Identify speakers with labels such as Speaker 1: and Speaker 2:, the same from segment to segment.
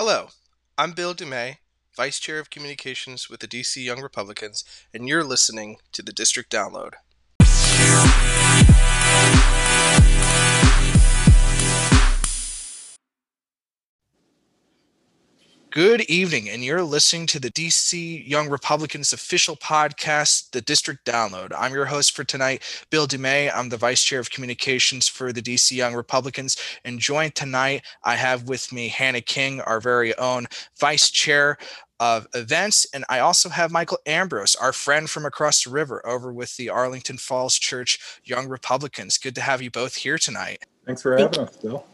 Speaker 1: Hello, I'm Bill Dumay, Vice Chair of Communications with the DC Young Republicans, and you're listening to the District Download. Good evening, and you're listening to the DC Young Republicans official podcast, The District Download. I'm your host for tonight, Bill DeMay. I'm the Vice Chair of Communications for the DC Young Republicans. And joined tonight, I have with me Hannah King, our very own Vice Chair of Events. And I also have Michael Ambrose, our friend from across the river, over with the Arlington Falls Church Young Republicans. Good to have you both here tonight.
Speaker 2: Thanks for having us, Bill.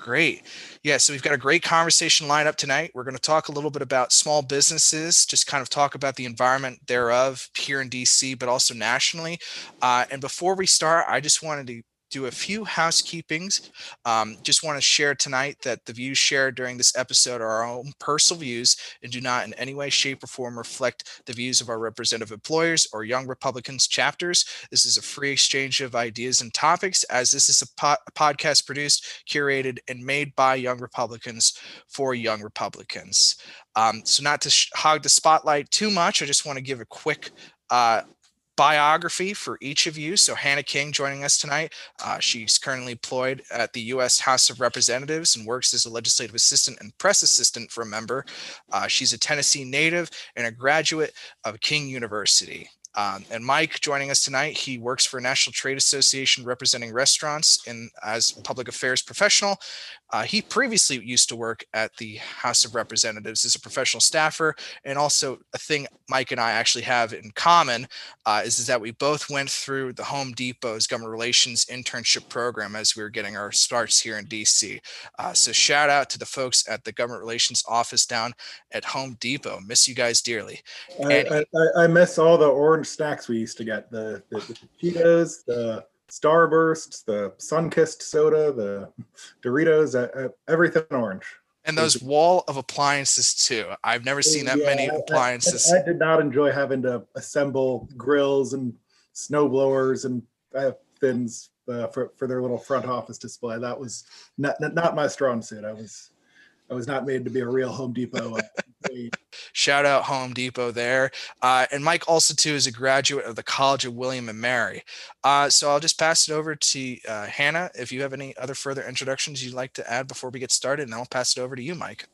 Speaker 1: Great. Yeah, so we've got a great conversation lined up tonight. We're going to talk a little bit about small businesses, just kind of talk about the environment thereof here in DC, but also nationally. Uh, and before we start, I just wanted to do a few housekeepings. Um, just want to share tonight that the views shared during this episode are our own personal views and do not in any way, shape, or form reflect the views of our representative employers or Young Republicans chapters. This is a free exchange of ideas and topics, as this is a, po- a podcast produced, curated, and made by Young Republicans for Young Republicans. Um, so, not to sh- hog the spotlight too much, I just want to give a quick uh, biography for each of you. So Hannah King joining us tonight. Uh, she's currently employed at the U.S. House of Representatives and works as a legislative assistant and press assistant for a member. Uh, she's a Tennessee native and a graduate of King University. Um, and Mike joining us tonight, he works for National Trade Association representing restaurants and as public affairs professional. Uh, he previously used to work at the House of Representatives as a professional staffer. And also, a thing Mike and I actually have in common uh, is, is that we both went through the Home Depot's government relations internship program as we were getting our starts here in DC. Uh, so, shout out to the folks at the government relations office down at Home Depot. Miss you guys dearly.
Speaker 2: I, I, I miss all the orange snacks we used to get the, the, the Cheetos, the Starburst, the Sunkist soda, the Doritos, uh, uh, everything orange.
Speaker 1: And those wall of appliances too. I've never seen that yeah, many appliances.
Speaker 2: I, I, I, did not enjoy having to assemble grills and snow blowers and uh, things uh, for for their little front office display. That was not not my strong suit. I was I was not made to be a real Home Depot.
Speaker 1: Shout out Home Depot there. Uh, and Mike also too is a graduate of the College of William and Mary. Uh, so I'll just pass it over to uh, Hannah. If you have any other further introductions you'd like to add before we get started, and I'll pass it over to you, Mike.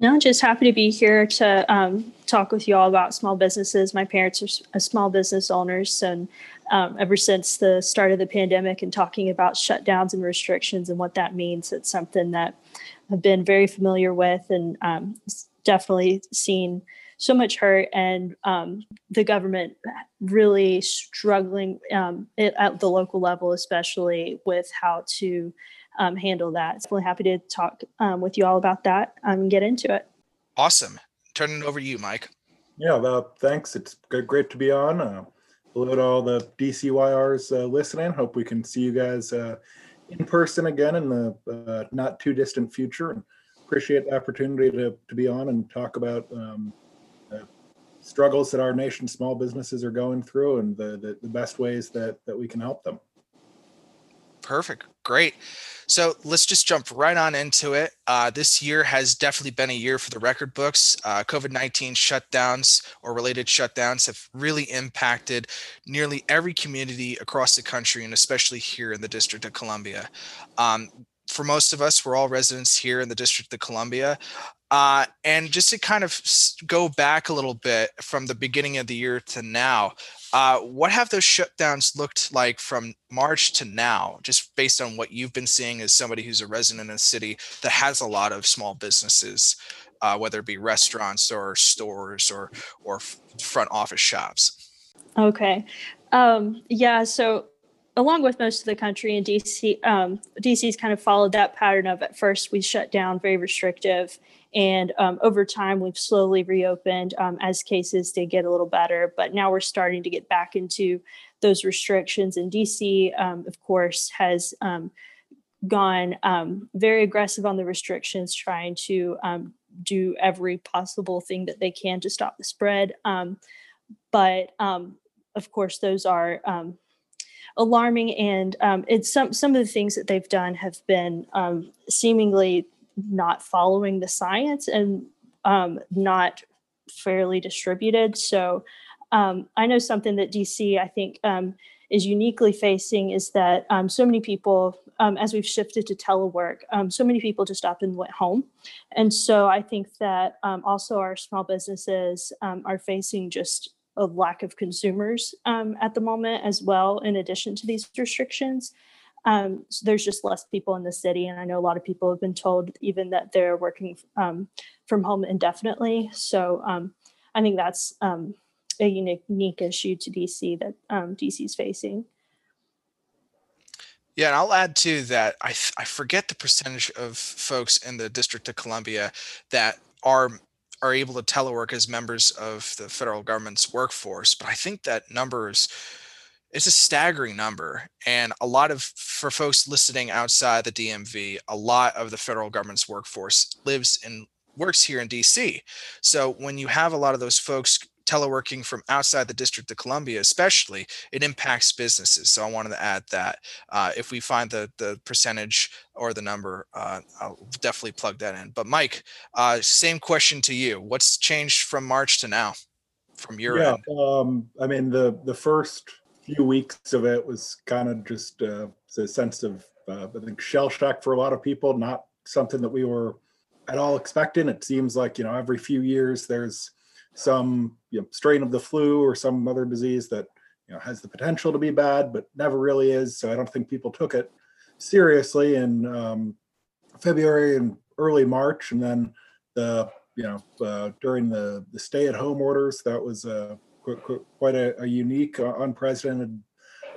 Speaker 3: No, just happy to be here to um, talk with you all about small businesses. My parents are small business owners, and um, ever since the start of the pandemic and talking about shutdowns and restrictions and what that means, it's something that I've been very familiar with and um, definitely seen so much hurt and um, the government really struggling um, at the local level, especially with how to um, handle that. So I'm happy to talk um, with you all about that and get into it.
Speaker 1: Awesome. Turning it over to you, Mike.
Speaker 2: Yeah, well, thanks. It's good, great to be on. Uh, hello to all the DCYRs uh, listening. Hope we can see you guys uh, in person again in the uh, not too distant future. And appreciate the opportunity to, to be on and talk about um, the struggles that our nation's small businesses are going through and the, the, the best ways that, that we can help them.
Speaker 1: Perfect. Great. So let's just jump right on into it. Uh, this year has definitely been a year for the record books. Uh, COVID 19 shutdowns or related shutdowns have really impacted nearly every community across the country and especially here in the District of Columbia. Um, for most of us, we're all residents here in the District of Columbia. Uh, and just to kind of go back a little bit from the beginning of the year to now, uh, what have those shutdowns looked like from March to now, just based on what you've been seeing as somebody who's a resident in a city that has a lot of small businesses, uh, whether it be restaurants or stores or or front office shops?
Speaker 3: Okay, um, yeah. So along with most of the country in DC, um, DC's kind of followed that pattern of at first we shut down very restrictive and um, over time, we've slowly reopened um, as cases did get a little better. But now we're starting to get back into those restrictions. And DC, um, of course, has um, gone um, very aggressive on the restrictions, trying to um, do every possible thing that they can to stop the spread. but of course, those are alarming and um, it's some some of the things that they've done have been um, seemingly not following the science and um, not fairly distributed. So um, I know something that DC, I think, um, is uniquely facing is that um, so many people, um, as we've shifted to telework, um, so many people just up and went home. And so I think that also our small businesses are facing just a lack of consumers um, at the moment as well, in addition to these restrictions. Um, so there's just less people in the city. And I know a lot of people have been told even that they're working um, from home indefinitely. So um, I think that's um, a unique, unique issue to DC that um, DC is facing.
Speaker 1: Yeah, and I'll add to that. I, I forget the percentage of folks in the District of Columbia that are are able to telework as members of the federal government's workforce, but I think that number is it's a staggering number and a lot of for folks listening outside the dmv a lot of the federal government's workforce lives and works here in dc so when you have a lot of those folks teleworking from outside the district of columbia especially it impacts businesses. So i wanted to add that uh, if we find the the percentage or the number uh, i'll definitely plug that in. But mike uh, same question to you. What's changed from march to now from your
Speaker 2: Yeah,
Speaker 1: end?
Speaker 2: um, I mean, the, the first few weeks of it was kind of just uh, a sense of, uh, I think, shell shock for a lot of people, not something that we were at all expecting. It seems like, you know, every few years there's some you know, strain of the flu or some other disease that, you know, has the potential to be bad, but never really is. So I don't think people took it seriously in um, February and early March. And then the, you know, uh, during the, the stay at home orders, that was uh, qu- qu- quite a, a unique, uh, unprecedented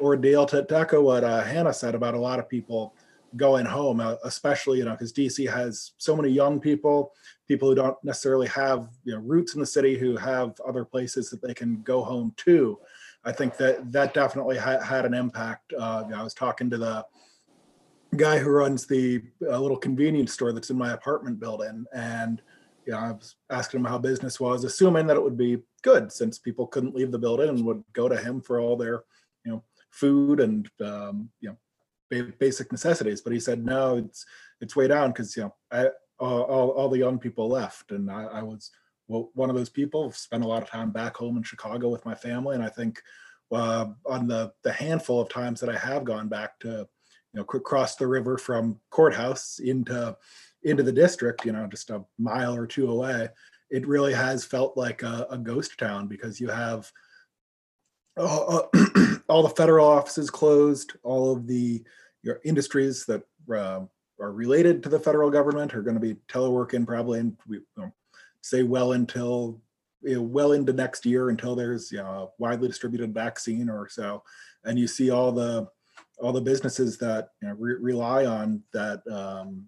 Speaker 2: ordeal. To, to echo what uh, Hannah said about a lot of people going home, uh, especially you know because DC has so many young people, people who don't necessarily have you know roots in the city, who have other places that they can go home to. I think that that definitely ha- had an impact. Uh, I was talking to the guy who runs the uh, little convenience store that's in my apartment building, and you know, I was asking him how business was, assuming that it would be good since people couldn't leave the building and would go to him for all their, you know, food and um, you know, ba- basic necessities. But he said no, it's it's way down because you know, I, all, all, the young people left, and I, I was one of those people. Spent a lot of time back home in Chicago with my family, and I think uh, on the the handful of times that I have gone back to, you know, cross the river from courthouse into into the district, you know, just a mile or two away, it really has felt like a, a ghost town because you have all, all the federal offices closed, all of the your industries that uh, are related to the federal government are going to be teleworking probably, and we you know, say well until you know, well into next year until there's you know, a widely distributed vaccine or so, and you see all the all the businesses that you know, re- rely on that um,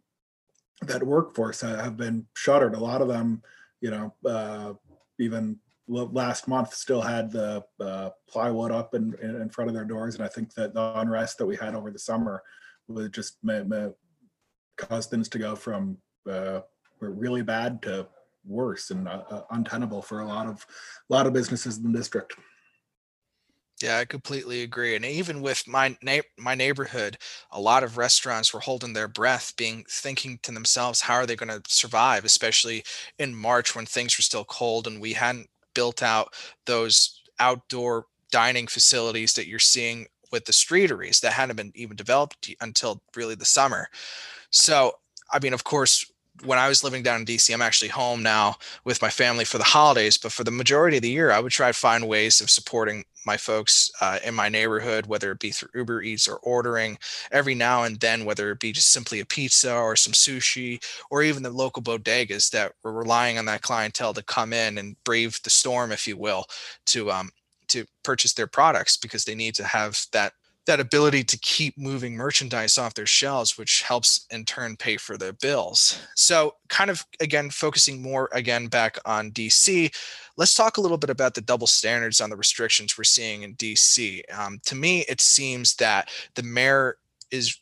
Speaker 2: that workforce have been shuttered. A lot of them, you know, uh, even last month still had the uh, plywood up in, in front of their doors, and I think that the unrest that we had over the summer would just cause things to go from uh, really bad to worse and uh, uh, untenable for a lot of a lot of businesses in the district.
Speaker 1: Yeah, I completely agree. And even with my na- my neighborhood, a lot of restaurants were holding their breath, being thinking to themselves, how are they going to survive, especially in March when things were still cold and we hadn't built out those outdoor dining facilities that you're seeing with the streeteries that hadn't been even developed until really the summer. So, I mean, of course, when I was living down in DC, I'm actually home now with my family for the holidays, but for the majority of the year, I would try to find ways of supporting my folks uh, in my neighborhood, whether it be through Uber Eats or ordering. Every now and then, whether it be just simply a pizza or some sushi, or even the local bodegas that were relying on that clientele to come in and brave the storm, if you will, to um, to purchase their products because they need to have that that ability to keep moving merchandise off their shelves, which helps in turn pay for their bills. So, kind of again, focusing more again back on DC, let's talk a little bit about the double standards on the restrictions we're seeing in DC. Um, to me, it seems that the mayor is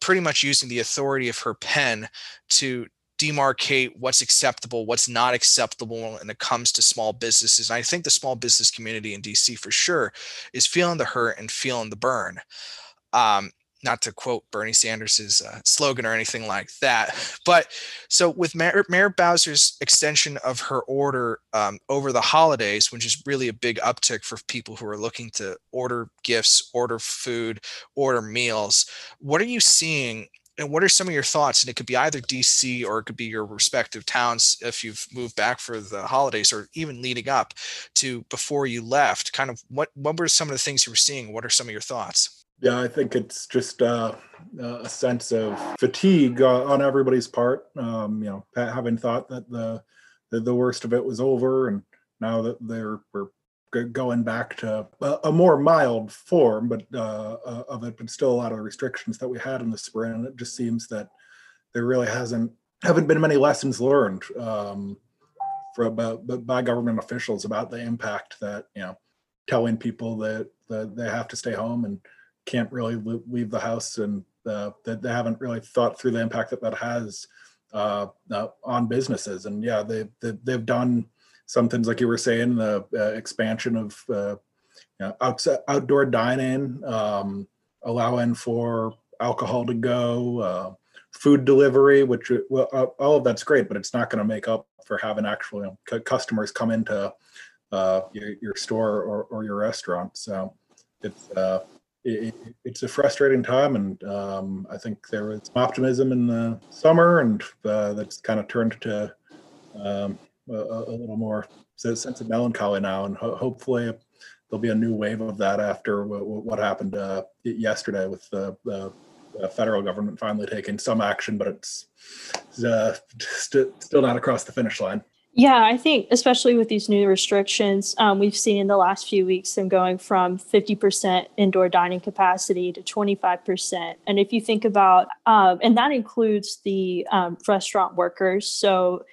Speaker 1: pretty much using the authority of her pen to demarcate what's acceptable, what's not acceptable when it comes to small businesses. And I think the small business community in DC for sure is feeling the hurt and feeling the burn. Um, not to quote Bernie Sanders' uh, slogan or anything like that. But so with Mayor, Mayor Bowser's extension of her order um, over the holidays, which is really a big uptick for people who are looking to order gifts, order food, order meals, what are you seeing? And what are some of your thoughts? And it could be either DC or it could be your respective towns if you've moved back for the holidays or even leading up to before you left. Kind of what what were some of the things you were seeing? What are some of your thoughts?
Speaker 2: Yeah, I think it's just uh, a sense of fatigue uh, on everybody's part. Um, you know, having thought that the, the, the worst of it was over, and now that they're we're going back to a, more mild form, but uh, uh, of it, but still a lot of the restrictions that we had in the spring. And it just seems that there really hasn't haven't been many lessons learned um, for by government officials about the impact that you know telling people that, that they have to stay home and can't really leave the house and uh, that they haven't really thought through the impact that that has uh, uh, on businesses. And yeah, they, they they've done some things like you were saying, the uh, expansion of uh, you know, outside, outdoor dining, um, allowing for alcohol to go, uh, food delivery, which well, all of that's great, but it's not going to make up for having actual you know, customers come into your, your store or, or your restaurant. So it's it, it's a frustrating time, and um, I think there was optimism in the summer, and uh, that's kind of turned to um, a, a, little more sense of melancholy now, and ho- hopefully there'll be a new wave of that after what, happened uh, yesterday with the, the, federal government finally taking some action, but it's uh, st- still not across the finish line.
Speaker 3: Yeah, I think especially with these new restrictions, um, we've seen in the last few weeks them going from 50% indoor dining capacity to 25%. And if you think about, um, and that includes the um, restaurant workers. So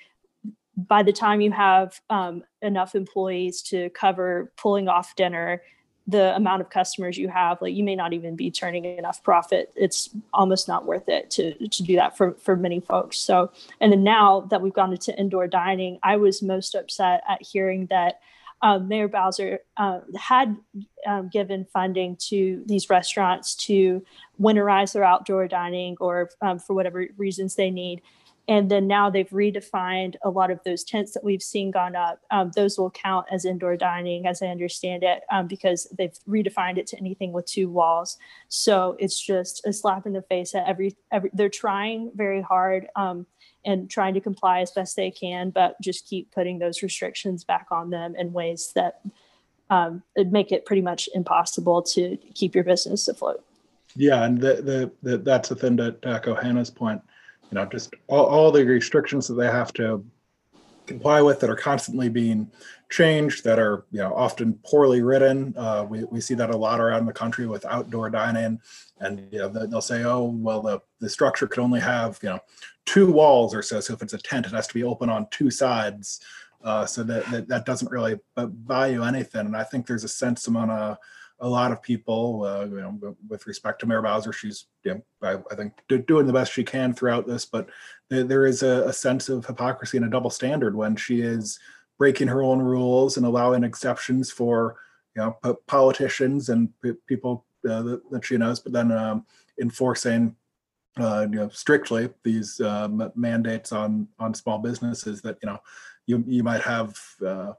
Speaker 3: by the time you have um, enough employees to cover pulling off dinner, the amount of customers you have like you may not even be turning enough profit. It's almost not worth it to to do that for for many folks. So and then now that we've gone into indoor dining i was most upset at hearing that um, mayor bowser uh, had um, given funding to these restaurants to winterize their outdoor dining or um, for whatever reasons they need and then now they've redefined a lot of those tents that we've seen gone up. Um, those will count as indoor dining, as I understand it, um, because they've redefined it to anything with two walls. So it's just a slap in the face at every, every they're trying very hard um, and trying to comply as best they can, but just keep putting those restrictions back on them in ways that um, make it pretty much impossible to keep your business afloat.
Speaker 2: Yeah, and the, the, the that's the thing to echo Hannah's point you know, just all, all the restrictions that they have to comply with that are constantly being changed that are you know often poorly written. Uh, we, we see that a lot around the country with outdoor dining. And you know they'll say oh well the, the structure could only have you know two walls or so. So if it's a tent it has to be open on two sides. Uh, so that, that, that doesn't really buy you anything. And i think there's a sense among a a lot of people, uh, you know, with respect to Mayor Bowser, she's, you know, I, I, think doing the best she can throughout this, but there, there is a, a, sense of hypocrisy and a double standard when she is breaking her own rules and allowing exceptions for, you know, politicians and people uh, that, that, she knows, but then um, enforcing, uh, you know, strictly these uh, mandates on on small businesses that you know you you might have uh,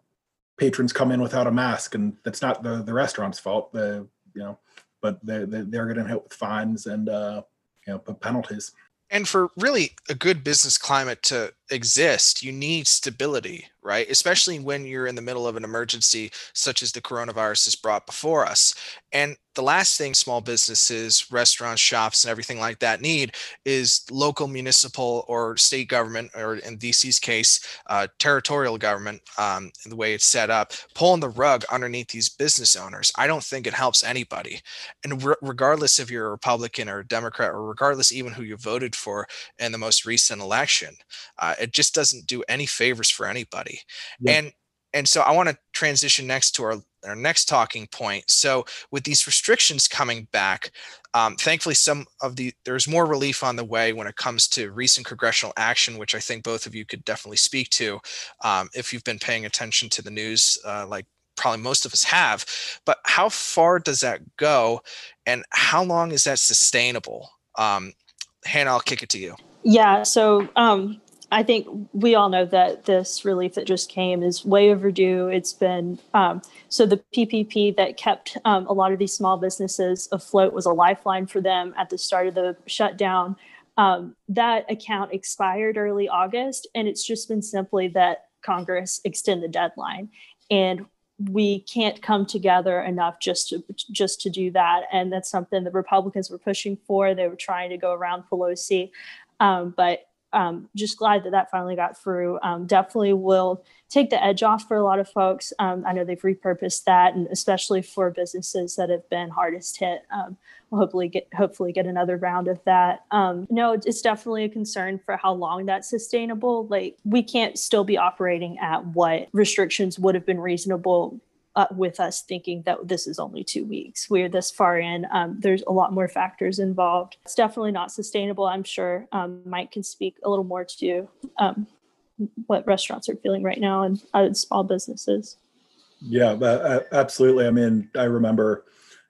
Speaker 2: patrons come in without a mask, and that's not the the restaurant's fault. The you know, but they they're going to hit with fines and uh, you know penalties.
Speaker 1: And for really a good business climate to exist, you need stability, right? Especially when you're in the middle of an emergency such as the coronavirus has brought before us. And the last thing small businesses, restaurants, shops, and everything like that need is local municipal or state government, or in DC's case, uh, territorial government, um, the way it's set up, pulling the rug underneath these business owners. I don't think it helps anybody. And re- regardless if you're a Republican or a Democrat, or regardless even who you voted for in the most recent election, uh, it just doesn't do any favors for anybody. Yeah. And and so I want to transition next to our our next talking point. So with these restrictions coming back, um, thankfully some of the there's more relief on the way when it comes to recent congressional action, which I think both of you could definitely speak to um, if you've been paying attention to the news, uh, like probably most of us have. But how far does that go, and how long is that sustainable? Um, Hannah, I'll kick it to you.
Speaker 3: Yeah. So um, I think we all know that this relief that just came is way overdue. It's been um, so the PPP that kept um, a lot of these small businesses afloat was a lifeline for them at the start of the shutdown. Um, that account expired early August, and it's just been simply that Congress extend the deadline, and we can't come together enough just to just to do that. And that's something the Republicans were pushing for. They were trying to go around Pelosi, um, but um, just glad that that finally got through. Um, definitely will take the edge off for a lot of folks. Um, I know they've repurposed that, and especially for businesses that have been hardest hit. Um, we'll hopefully get hopefully get another round of that. Um, no, it's definitely a concern for how long that's sustainable. Like we can't still be operating at what restrictions would have been reasonable uh, with us thinking that this is only two weeks. We're this far in. Um, there's a lot more factors involved. It's definitely not sustainable. I'm sure um, Mike can speak a little more to um, what restaurants are feeling right now and uh, small businesses.
Speaker 2: Yeah, absolutely. I mean, I remember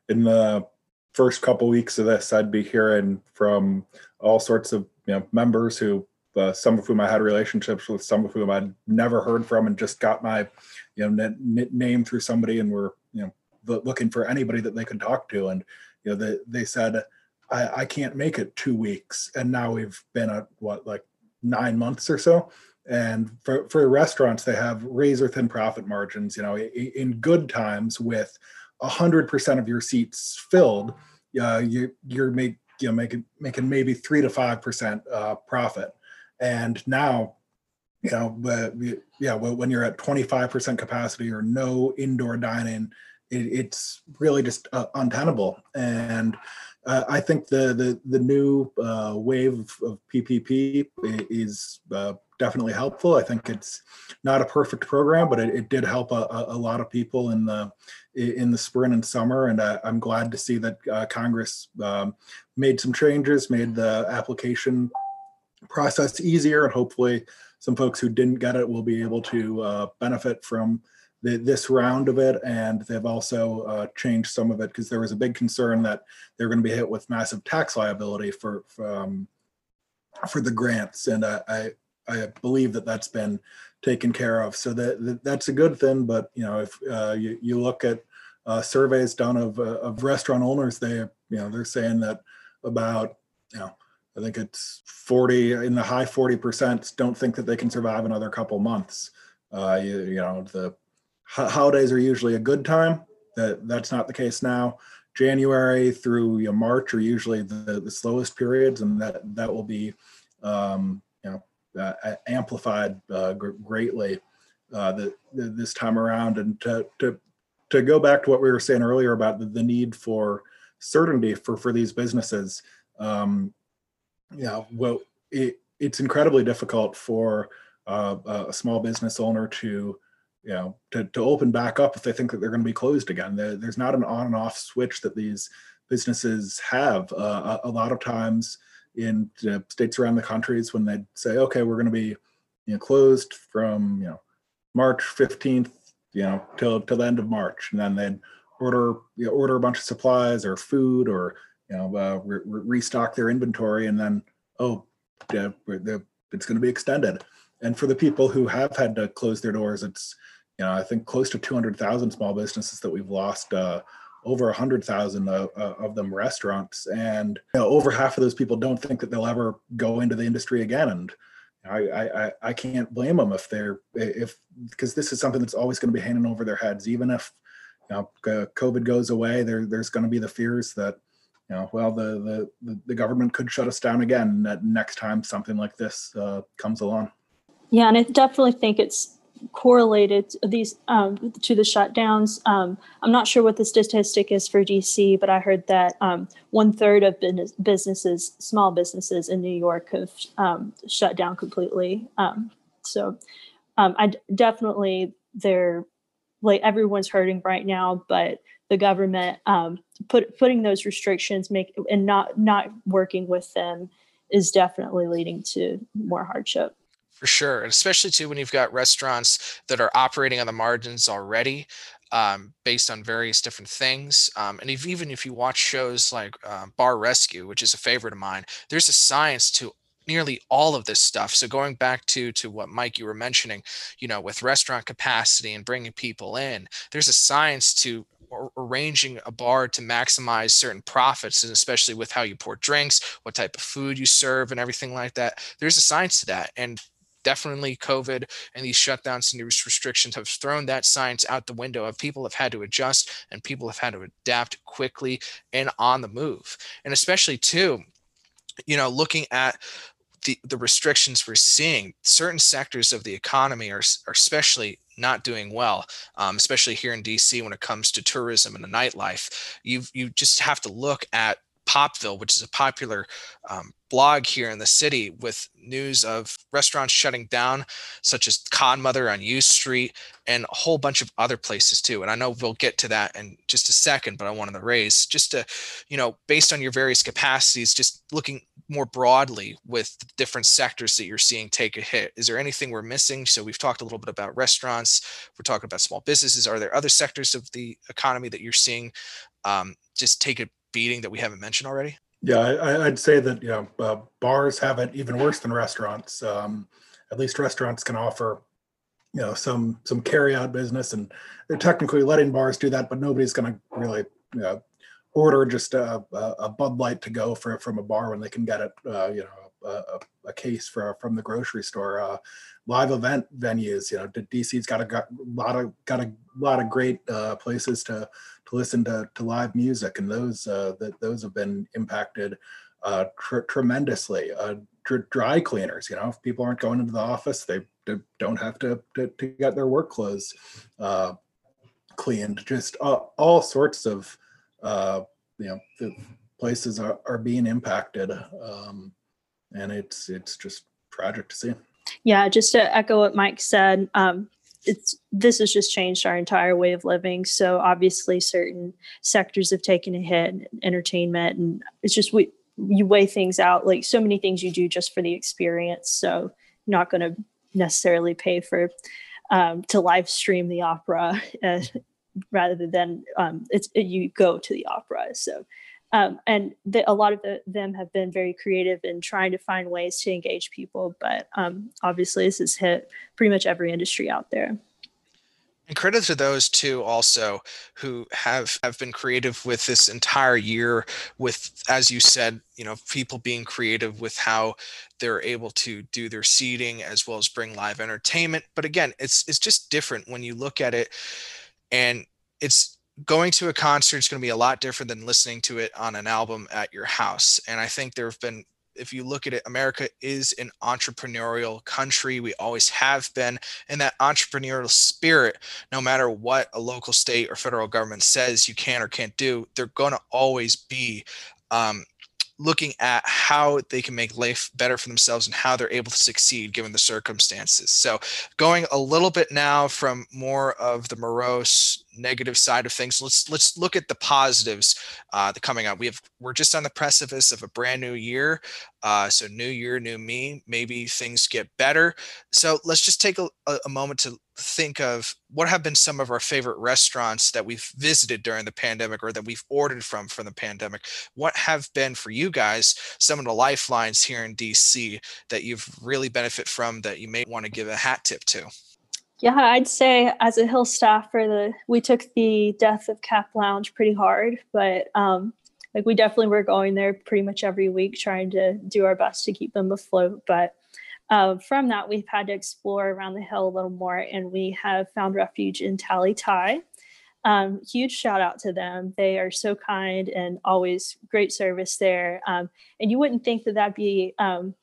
Speaker 2: in the first couple weeks of this, I'd be hearing from all sorts of you know members who uh, some of whom I had relationships with, some of whom I'd never heard from, and just got my you know n- name through somebody, and were you know looking for anybody that they could talk to, and you know they they said I, I can't make it two weeks, and now we've been at what like nine months or so. And for, for restaurants, they have razor thin profit margins. You know, in good times with hundred percent of your seats filled, uh, you you're make you know making making maybe three to five percent uh, profit and now, you know, yeah, when you're at 25% capacity or no indoor dining, it, it's really just uh, untenable. And uh, I think the the the new uh, wave of PPP is uh, definitely helpful. I think it's not a perfect program, but it, it did help a, a, lot of people in the in the spring and summer. And uh, I'm glad to see that uh, Congress um, made some changes, made the application process easier and hopefully some folks who didn't get it will be able to uh, benefit from the, this round of it and they've also uh, changed some of it because there was a big concern that they're going to be hit with massive tax liability for for, um, for the grants and I, I, I believe that that's been taken care of. So that, that that's a good thing but you know if uh, you, you look at uh, surveys done of, uh, of restaurant owners they you know they're saying that about you know I think it's 40 in the high 40% don't think that they can survive another couple months. Uh, you, you know, the holidays are usually a good time. That that's not the case now. January through you know, March are usually the, the slowest periods, and that that will be um, you know uh, amplified uh, greatly uh, the, the, this time around. And to, to to go back to what we were saying earlier about the, the need for certainty for for these businesses. Um, yeah, well, it, it's incredibly difficult for uh, a small business owner to, you know, to, to open back up if they think that they're going to be closed again. There, there's not an on and off switch that these businesses have. Uh, a, a, lot of times in uh, states around the countries, when they say, okay, we're going to be, you know, closed from, you know, March 15th, you know, till till the end of March, and then they'd order you know, order a bunch of supplies or food or you know, uh, re- restock their inventory, and then oh, yeah, it's going to be extended. And for the people who have had to close their doors, it's you know I think close to 200,000 small businesses that we've lost. Uh, over 100,000 of, of them restaurants, and you know, over half of those people don't think that they'll ever go into the industry again. And I, I, I can't blame them if they're if because this is something that's always going to be hanging over their heads, even if you know COVID goes away. There there's going to be the fears that you know, well, the, the, the government could shut us down again next time something like this uh, comes along.
Speaker 3: Yeah, and I definitely think it's correlated these um, to the shutdowns. Um, I'm not sure what the statistic is for DC, but I heard that um, one third of businesses, small businesses in New York, have um, shut down completely. Um, so um, I d- definitely they're like everyone's hurting right now, but the government um, put putting those restrictions make and not not working with them is definitely leading to more hardship
Speaker 1: for sure and especially too when you've got restaurants that are operating on the margins already um, based on various different things. Um, and if, even if you watch shows like uh, Bar Rescue, which is a favorite of mine, there's a science to nearly all of this stuff. So going back to to what Mike you were mentioning, you know, with restaurant capacity and bringing people in, there's a science to arranging a bar to maximize certain profits and especially with how you pour drinks what type of food you serve and everything like that there's a science to that and definitely covid and these shutdowns and these restrictions have thrown that science out the window of people have had to adjust and people have had to adapt quickly and on the move and especially too you know looking at the, the restrictions we're seeing, certain sectors of the economy are, are especially not doing well, um, especially here in DC when it comes to tourism and the nightlife. You you just have to look at Popville, which is a popular um, blog here in the city with news of restaurants shutting down, such as Codmother on U Street and a whole bunch of other places too. And I know we'll get to that in just a second, but I wanted to raise just to, you know, based on your various capacities, just looking more broadly with the different sectors that you're seeing take a hit. Is there anything we're missing? So we've talked a little bit about restaurants. We're talking about small businesses. Are there other sectors of the economy that you're seeing um, just take a beating that we haven't mentioned already?
Speaker 2: Yeah, I, would say that you know uh, bars have it even worse than restaurants. Um, at least restaurants can offer you know some some carry out business, and they're technically letting bars do that, but nobody's going to really you know, order just a, a, Bud Light to go for from a bar when they can get it uh, you know a, a, case for from the grocery store. Uh, live event venues, you know, DC's got a got lot of got a lot of great uh, places to listen to, to live music, and those uh, that those have been impacted uh, tr- tremendously. Uh, dr- dry cleaners, you know, if people aren't going into the office, they, they don't have to, to, to get their work clothes uh, cleaned. Just all sorts of uh, you know the places are, are being impacted, um, and it's it's just tragic to see.
Speaker 3: Yeah, just to echo what Mike said, um, it's this has just changed our entire way of living. So obviously, certain sectors have taken a hit, entertainment, and it's just we you weigh things out. Like so many things you do just for the experience. So not going to necessarily pay for um, to live stream the opera uh, rather than um, it's you go to the opera. So um, and the, a lot of the, them have been very creative in trying to find ways to engage people. But um, obviously, this has hit pretty much every industry out there.
Speaker 1: And credit to those too, also who have have been creative with this entire year. With, as you said, you know, people being creative with how they're able to do their seating as well as bring live entertainment. But again, it's it's just different when you look at it, and it's going to a concert is going to be a lot different than listening to it on an album at your house. And I think there have been, if you look at it, America is an entrepreneurial country. We always have been. And that entrepreneurial spirit, no matter what a local, state, or federal government says you can or can't do, they're going to always be um, looking at how they can make life better for themselves and how they're able to succeed given the circumstances. So, going a little bit now from more of the morose negative side of things, let's let's look at the positives uh, that coming up. We have we're just on the precipice of a brand new year. Uh, so new year, new me. Maybe things get better. So let's just take a, a moment to think of what have been some of our favorite restaurants that we've visited during the pandemic or that we've ordered from from the pandemic. What have been for you guys some of the lifelines here in DC that you've really benefit from that you may want to give a hat tip to?
Speaker 3: Yeah, I'd say as a Hill staffer, the we took the death of Cap Lounge pretty hard, but um, like we definitely were going there pretty much every week trying to do our best to keep them afloat but uh, from that we've had to explore around the hill a little more and we have found refuge in tally thai um, huge shout out to them. They are so kind and always great service there. Um, and you wouldn't think that that'd be um,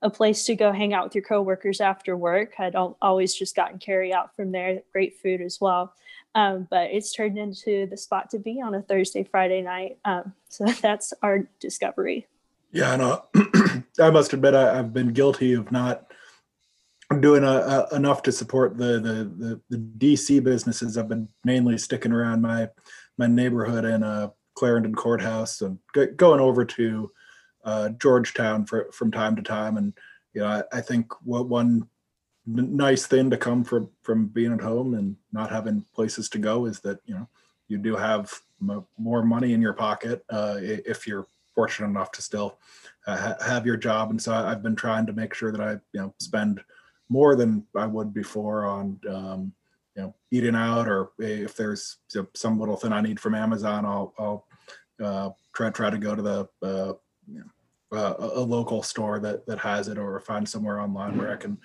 Speaker 3: a place to go hang out with your coworkers after work. I'd always just gotten carry out from there. Great food as well um, but it's turned into the spot to be on a Thursday, Friday night. Um, so that's our discovery.
Speaker 2: Yeah, and uh, I must admit I, have been guilty of not doing a, uh, a, uh, enough to support the, the, the the DC businesses. I've been mainly sticking around my my neighborhood in uh, Clarendon Courthouse and g- going over to uh, Georgetown for, from time to time. And you know, I, I think what one nice thing to come from from being at home and not having places to go is that you know you do have mo- more money in your pocket uh, if you're fortunate enough to still uh, ha- have your job. And so I- I've been trying to make sure that I you know spend more than I would before on um, you know eating out or if there's some little thing I need from Amazon, I'll I'll uh, try try to go to the uh, you know, uh, a, local store that that has it or find somewhere online where I can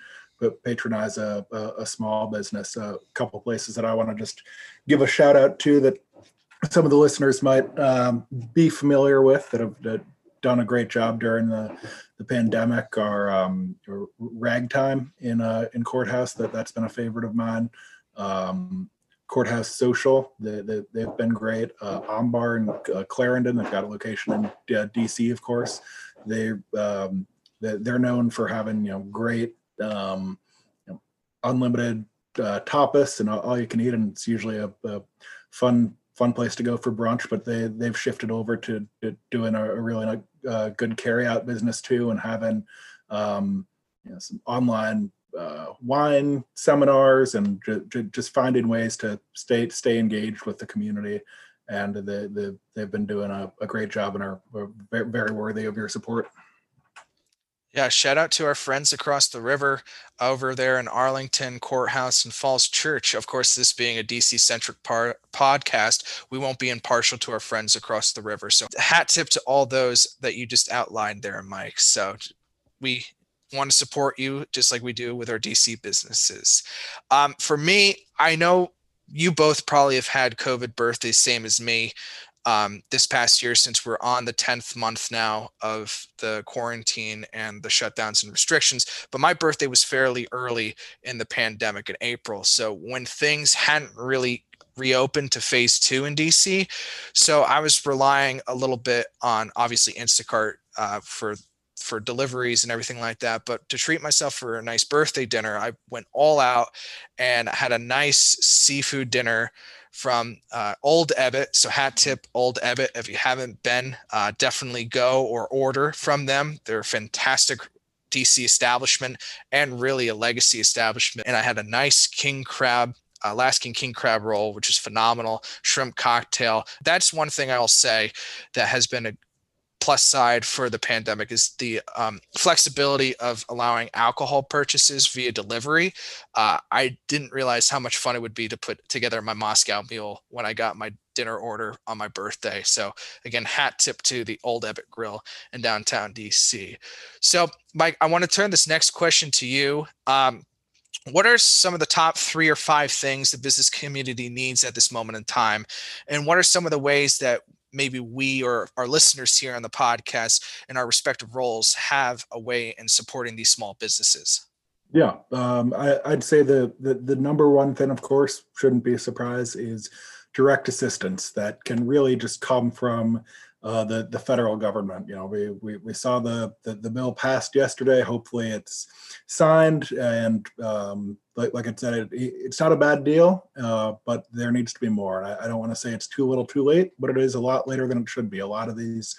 Speaker 2: patronize a, a, small business. A couple places that I want to just give a shout out to that some of the listeners might um, be familiar with that have that done a great job during the, the pandemic are um, Ragtime in uh, in Courthouse. That that's been a favorite of mine. Um, Courthouse Social, they, they, they've been great. Uh, Ambar and uh, Clarendon, they've got a location in uh, DC, of course. They um, they- they're known for having you know great um, you know, unlimited uh, tapas and all, all you can eat, and it's usually a, a fun fun place to go for brunch. But they they've shifted over to, to doing a, a really uh, good carry out business too, and having um, you know, some online uh, wine seminars and ju- ju- just finding ways to stay stay engaged with the community. And they, they, they've been doing a, a great job and are very worthy of your support.
Speaker 1: Yeah, shout out to our friends across the river over there in Arlington Courthouse and Falls Church. Of course, this being a DC centric par- podcast, we won't be impartial to our friends across the river. So, hat tip to all those that you just outlined there, Mike. So, we want to support you just like we do with our DC businesses. Um, for me, I know you both probably have had COVID birthdays, same as me um, this past year since we're on the 10th month now of the quarantine and the shutdowns and restrictions. But my birthday was fairly early in the pandemic in April. So when things hadn't really reopened to phase two in DC, so I was relying a little bit on obviously Instacart uh, for for deliveries and everything like that. But to treat myself for a nice birthday dinner, I went all out and had a nice seafood dinner from uh, Old Ebbitt. So hat tip Old Ebbitt. If you haven't been, uh, definitely go or order from them. They're a fantastic DC establishment and really a legacy establishment. And I had a nice king crab. Alaskan king crab roll, which is phenomenal, shrimp cocktail. That's one thing I'll say that has been a plus side for the pandemic is the um, flexibility of allowing alcohol purchases via delivery. Uh, I didn't realize how much fun it would be to put together my Moscow mule when I got my dinner order on my birthday. So again, hat tip to the Old Ebbitt Grill in downtown DC. So Mike, I want to turn this next question to you. Um, what are some of the top three or five things the business community needs at this moment in time? And what are some of the ways that maybe we or our listeners here on the podcast in our respective roles have a way in supporting these small businesses?
Speaker 2: Yeah, um, I, I'd say the, the the number one thing, of course, shouldn't be a surprise, is direct assistance that can really just come from uh, the the federal government. You know, we we, we saw the, the the bill passed yesterday. Hopefully, it's signed, and um, like like I said, it, it's not a bad deal, uh, but there needs to be more. And I, I don't want to say it's too little, too late, but it is a lot later than it should be. A lot of these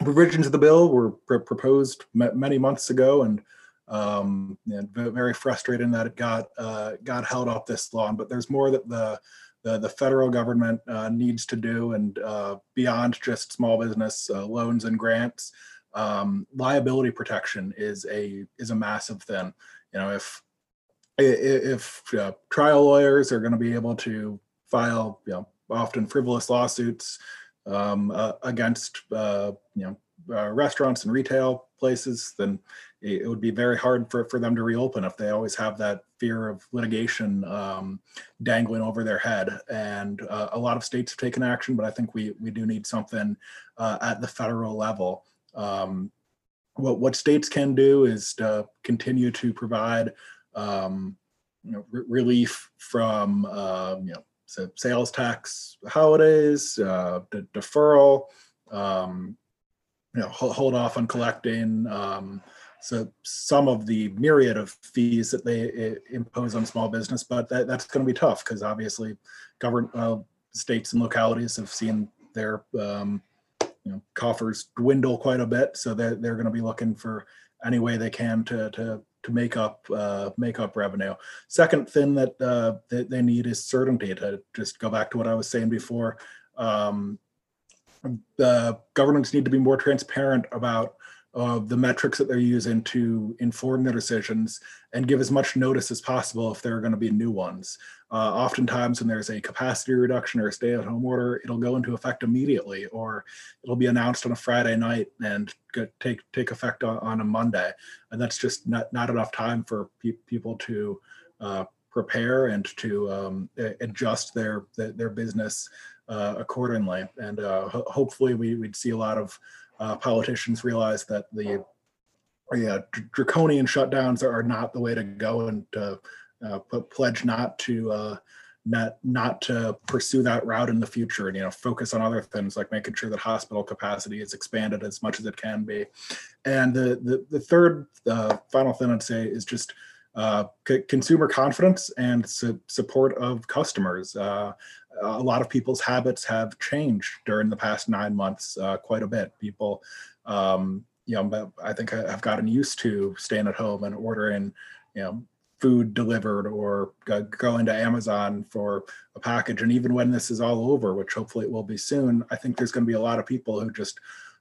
Speaker 2: provisions of the bill were pr- proposed ma- many months ago, and um, and very frustrating that it got uh, got held off this long. But there's more that the the, the federal government uh, needs to do, and uh, beyond just small business uh, loans and grants, um, liability protection is a is a massive thing. You know, if if uh, trial lawyers are going to be able to file, you know, often frivolous lawsuits um, uh, against uh, you know restaurants and retail places, then it, would be very hard for, for them to reopen if they always have that fear of litigation um, dangling over their head. And uh, a lot of states have taken action, but I think we we do need something uh, at the federal level. Um, what what states can do is to continue to provide um, you know, re- relief from um, you know sa- sales tax holidays, uh, de- deferral, um, you know, ho- hold off on collecting. Um, so some of the myriad of fees that they impose on small business, but that, that's going to be tough because obviously, government uh, states and localities have seen their um, you know coffers dwindle quite a bit, so they're they're going to be looking for any way they can to to to make up uh, make up revenue. Second thing that uh, that they need is certainty. To just go back to what I was saying before, um, the governments need to be more transparent about uh, the metrics that they're using to inform their decisions and give as much notice as possible if there are going to be new ones. Uh, oftentimes, when there's a capacity reduction or a stay at home order, it'll go into effect immediately, or it'll be announced on a Friday night and take take effect on, on, a Monday. And that's just not, not enough time for pe- people to uh, prepare and to um, adjust their, their business uh, accordingly. And uh, ho- hopefully, we, we'd see a lot of uh, politicians realize that the yeah, draconian shutdowns are not the way to go and uh, uh, pledge not to uh, not not to pursue that route in the future and you know focus on other things like making sure that hospital capacity is expanded as much as it can be. And the the, the third uh, final thing i'd say is just uh, c- consumer confidence and su- support of customers. Uh, a lot of people's habits have changed during the past nine months uh, quite a bit. People, um, you know, I think I've gotten used to staying at home and ordering, you know, food delivered or going to Amazon for a package. And even when this is all over, which hopefully it will be soon, I think there's going to be a lot of people who just,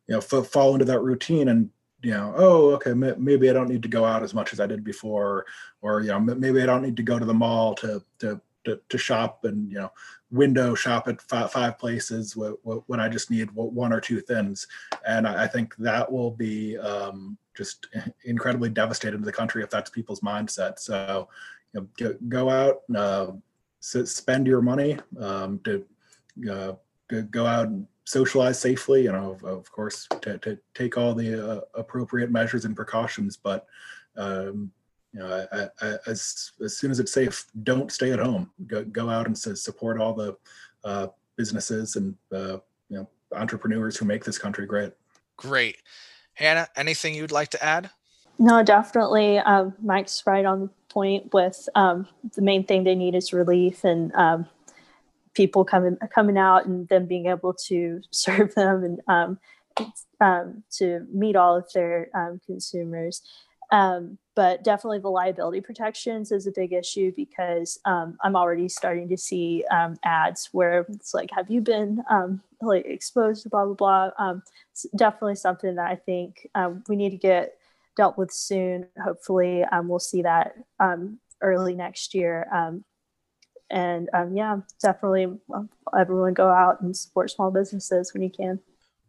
Speaker 2: you know, f- fall into that routine and you know, oh, okay, maybe I don't need to go out as much as I did before, or you know, maybe I don't need to go to the mall to to to, to shop and you know window shop at five, five places when I just need one or two things. And I think that will be um, just incredibly devastating to the country if that's people's mindset. So you know, go, out, uh, spend your money um, to uh, go out and socialize safely. You know, of, of course, to, to, take all the uh, appropriate measures and precautions, but um, you know, I, I, as as soon as it's safe, don't stay at home. Go go out and support all the uh, businesses and uh, you know entrepreneurs who make this country great.
Speaker 1: Great, Hannah. Anything you'd like to add?
Speaker 3: No, definitely. Um, Mike's right on point with um, the main thing they need is relief and um, people coming coming out and them being able to serve them and um, um, to meet all of their um, consumers. Um, but definitely the liability protections is a big issue because um, I'm already starting to see um, ads where it's like, have you been um, like exposed to blah, blah, blah. Um, it's definitely something that I think um, we need to get dealt with soon. Hopefully we'll see that early next year. and yeah, definitely everyone go out and support small businesses when you can.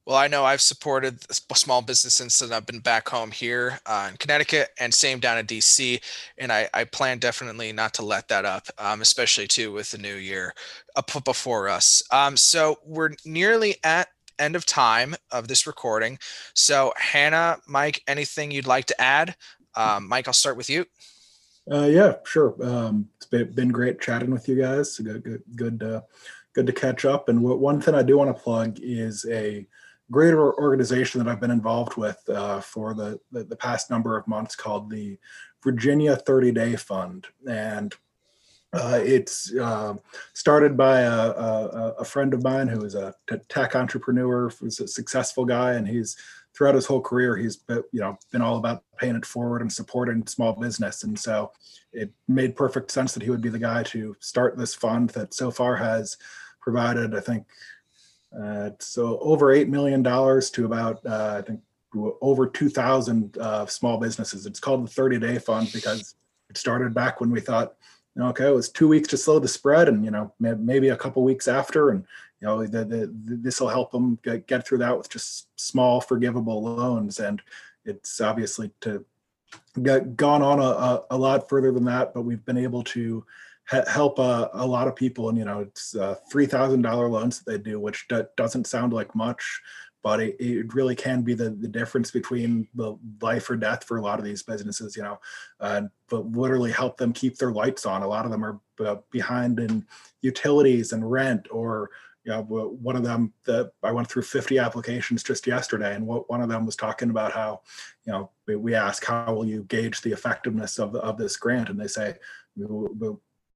Speaker 1: Well, I know I've supported small businesses since I've been back home here uh, in Connecticut and same down in DC. And I, I plan definitely not to let that up, um, especially too with the new year up before us. Um, so we're nearly at end of time of this recording. So Hannah, Mike, anything you'd like to add? Um, Mike, I'll start with you.
Speaker 2: Uh, yeah, sure. Um, it's been, been great chatting with you guys. Good, good, good, uh, good to catch up. And one thing I do want to plug is a greater organization that I've been involved with uh, for the, the, the past number of months called the Virginia 30 Day Fund, and uh, it's uh, started by a, a, a, friend of mine who is a tech entrepreneur, who's a successful guy, and he's throughout his whole career he's been, you know been all about paying it forward and supporting small business, and so it made perfect sense that he would be the guy to start this fund that so far has provided, I think, uh, so over $8 million to about, uh, I think, over 2,000 uh, small businesses. It's called the 30 day fund because it started back when we thought, okay, it was two weeks to slow the spread and, you know, maybe a couple weeks after. And, you know, the, the, this will help them get, get through that with just small forgivable loans. And it's obviously to get gone on a, a lot further than that, but we've been able to help uh, a lot of people. And you know, it's uh, three thousand dollar loans that they do, which doesn't sound like much, but it, it, really can be the, the difference between the life or death for a lot of these businesses. You know, uh, but literally help them keep their lights on. A lot of them are uh, behind in utilities and rent or you know, one of them that I went through 50 applications just yesterday, and what one of them was talking about how, you know, we, ask how will you gauge the effectiveness of of this grant, and they say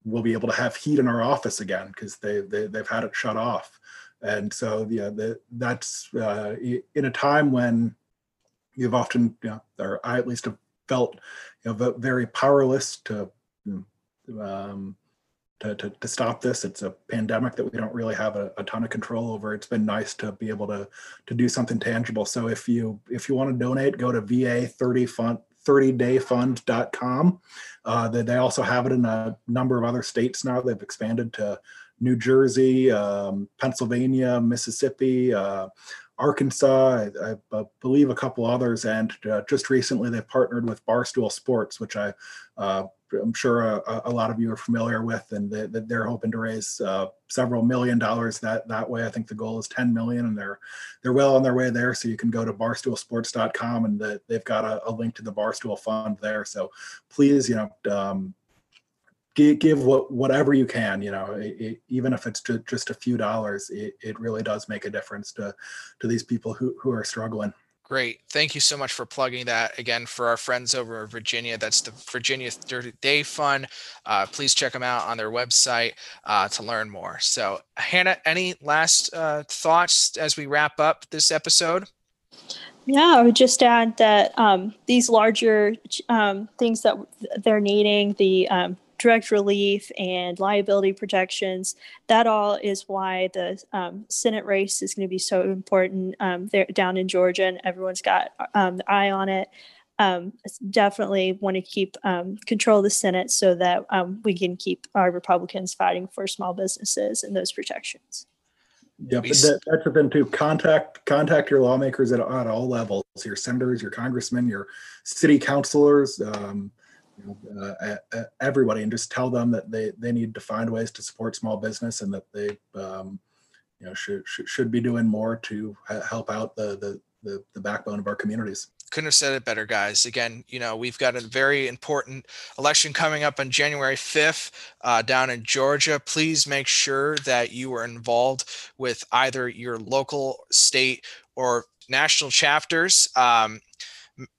Speaker 2: we'll be able to have heat in our office again because they, they they've had it shut off and so yeah the, that's uh, in a time when you've often you know or i at least have felt you know very powerless to um, to, to, to, stop this. It's a pandemic that we don't really have a, a, ton of control over. It's been nice to be able to to do something tangible. So if you if you want to donate, go to VA 30 fund 30dayfund.com. Uh, they, they also have it in a number of other states now. They've expanded to New Jersey, um, Pennsylvania, Mississippi, uh, Arkansas, I, I, believe a couple others, and uh, just recently they've partnered with Barstool Sports, which I uh, I'm sure a, a, lot of you are familiar with, and that they're hoping to raise uh, several million dollars that that way. I think the goal is 10 million, and they're they're well on their way there. So you can go to barstoolsports.com, and the, they've got a, a, link to the Barstool Fund there. So please, you know, um, give, give what, whatever you can, you know, it, it, even if it's just, just a few dollars, it, it really does make a difference to, to these people who, who are struggling.
Speaker 1: Great. Thank you so much for plugging that again for our friends over in Virginia. That's the Virginia 30 Day Fund. Uh, please check them out on their website uh, to learn more. So, Hannah, any last uh, thoughts as we wrap up this episode?
Speaker 3: Yeah, I would just add that um, these larger um, things that they're needing, the um, direct relief and liability protections. That all is why the um, Senate race is going to be so important um, there down in Georgia, and everyone's got um, the eye on it. Um, definitely want to keep um, control of the Senate so that um, we can keep our Republicans fighting for small businesses and those protections.
Speaker 2: Yeah, but that, that's the thing too. Contact contact your lawmakers at, at all levels, your senators, your congressmen, your city councilors. Um, uh, everybody and just tell them that they they need to find ways to support small business and that they um, you know should, should should be doing more to help out the the the, the backbone of our communities
Speaker 1: couldn't have said it better, guys. Again, you know, we've got a very important election coming up on January 5th uh, down in Georgia. Please make sure that you are involved with either your local, state, or national chapters. Um,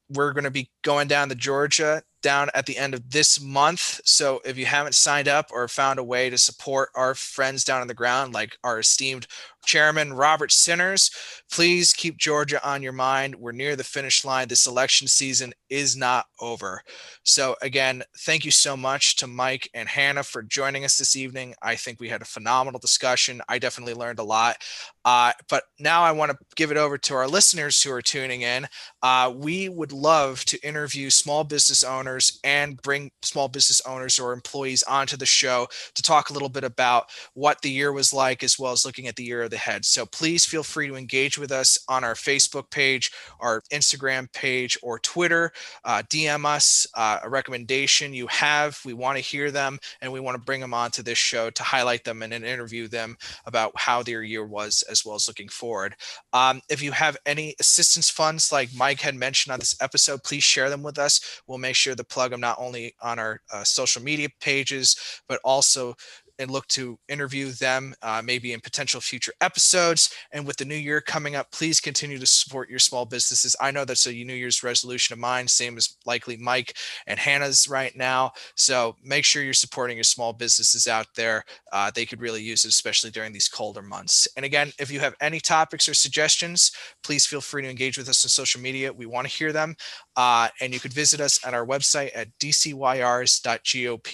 Speaker 1: we're going to be going down to Georgia down at the end of this month. So if you haven't signed up or found a way to support our friends down on the ground, like our esteemed Chairman Robert Sinners, please keep Georgia on your mind. We're near the finish line. This election season is not over. So, again, thank you so much to Mike and Hannah for joining us this evening. I think we had a phenomenal discussion. I definitely learned a lot. Uh, but now I want to give it over to our listeners who are tuning in. Uh, we would love to interview small business owners and bring small business owners or employees onto the show to talk a little bit about what the year was like, as well as looking at the year of the head. So please feel free to engage with us on our Facebook page, our Instagram page, or Twitter. Uh, DM us uh, a recommendation you have. We want to hear them and we want to bring them onto this show to highlight them and interview them about how their year was as well as looking forward. Um, if you have any assistance funds like Mike had mentioned on this episode, please share them with us. We'll make sure to plug them not only on our uh, social media pages, but also and look to interview them uh, maybe in potential future episodes. And with the new year coming up, please continue to support your small businesses. I know that's a New Year's resolution of mine, same as likely Mike and Hannah's right now. So make sure you're supporting your small businesses out there. Uh, they could really use it, especially during these colder months. And again, if you have any topics or suggestions, please feel free to engage with us on social media. We want to hear them. Uh, and you could visit us at our website at dcyrs.gop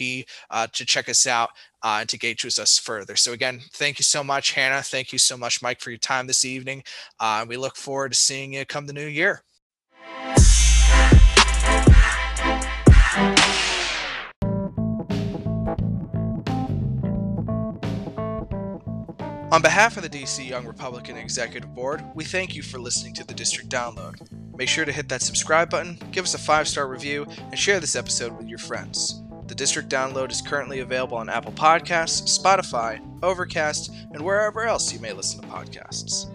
Speaker 1: uh, to check us out uh, and to engage with us further. So again, thank you so much, Hannah. Thank you so much, Mike, for your time this evening. Uh, we look forward to seeing you come the new year. On behalf of the DC Young Republican Executive Board, we thank you for listening to the District Download. Make sure to hit that subscribe button, give us a five star review, and share this episode with your friends. The District Download is currently available on Apple Podcasts, Spotify, Overcast, and wherever else you may listen to podcasts.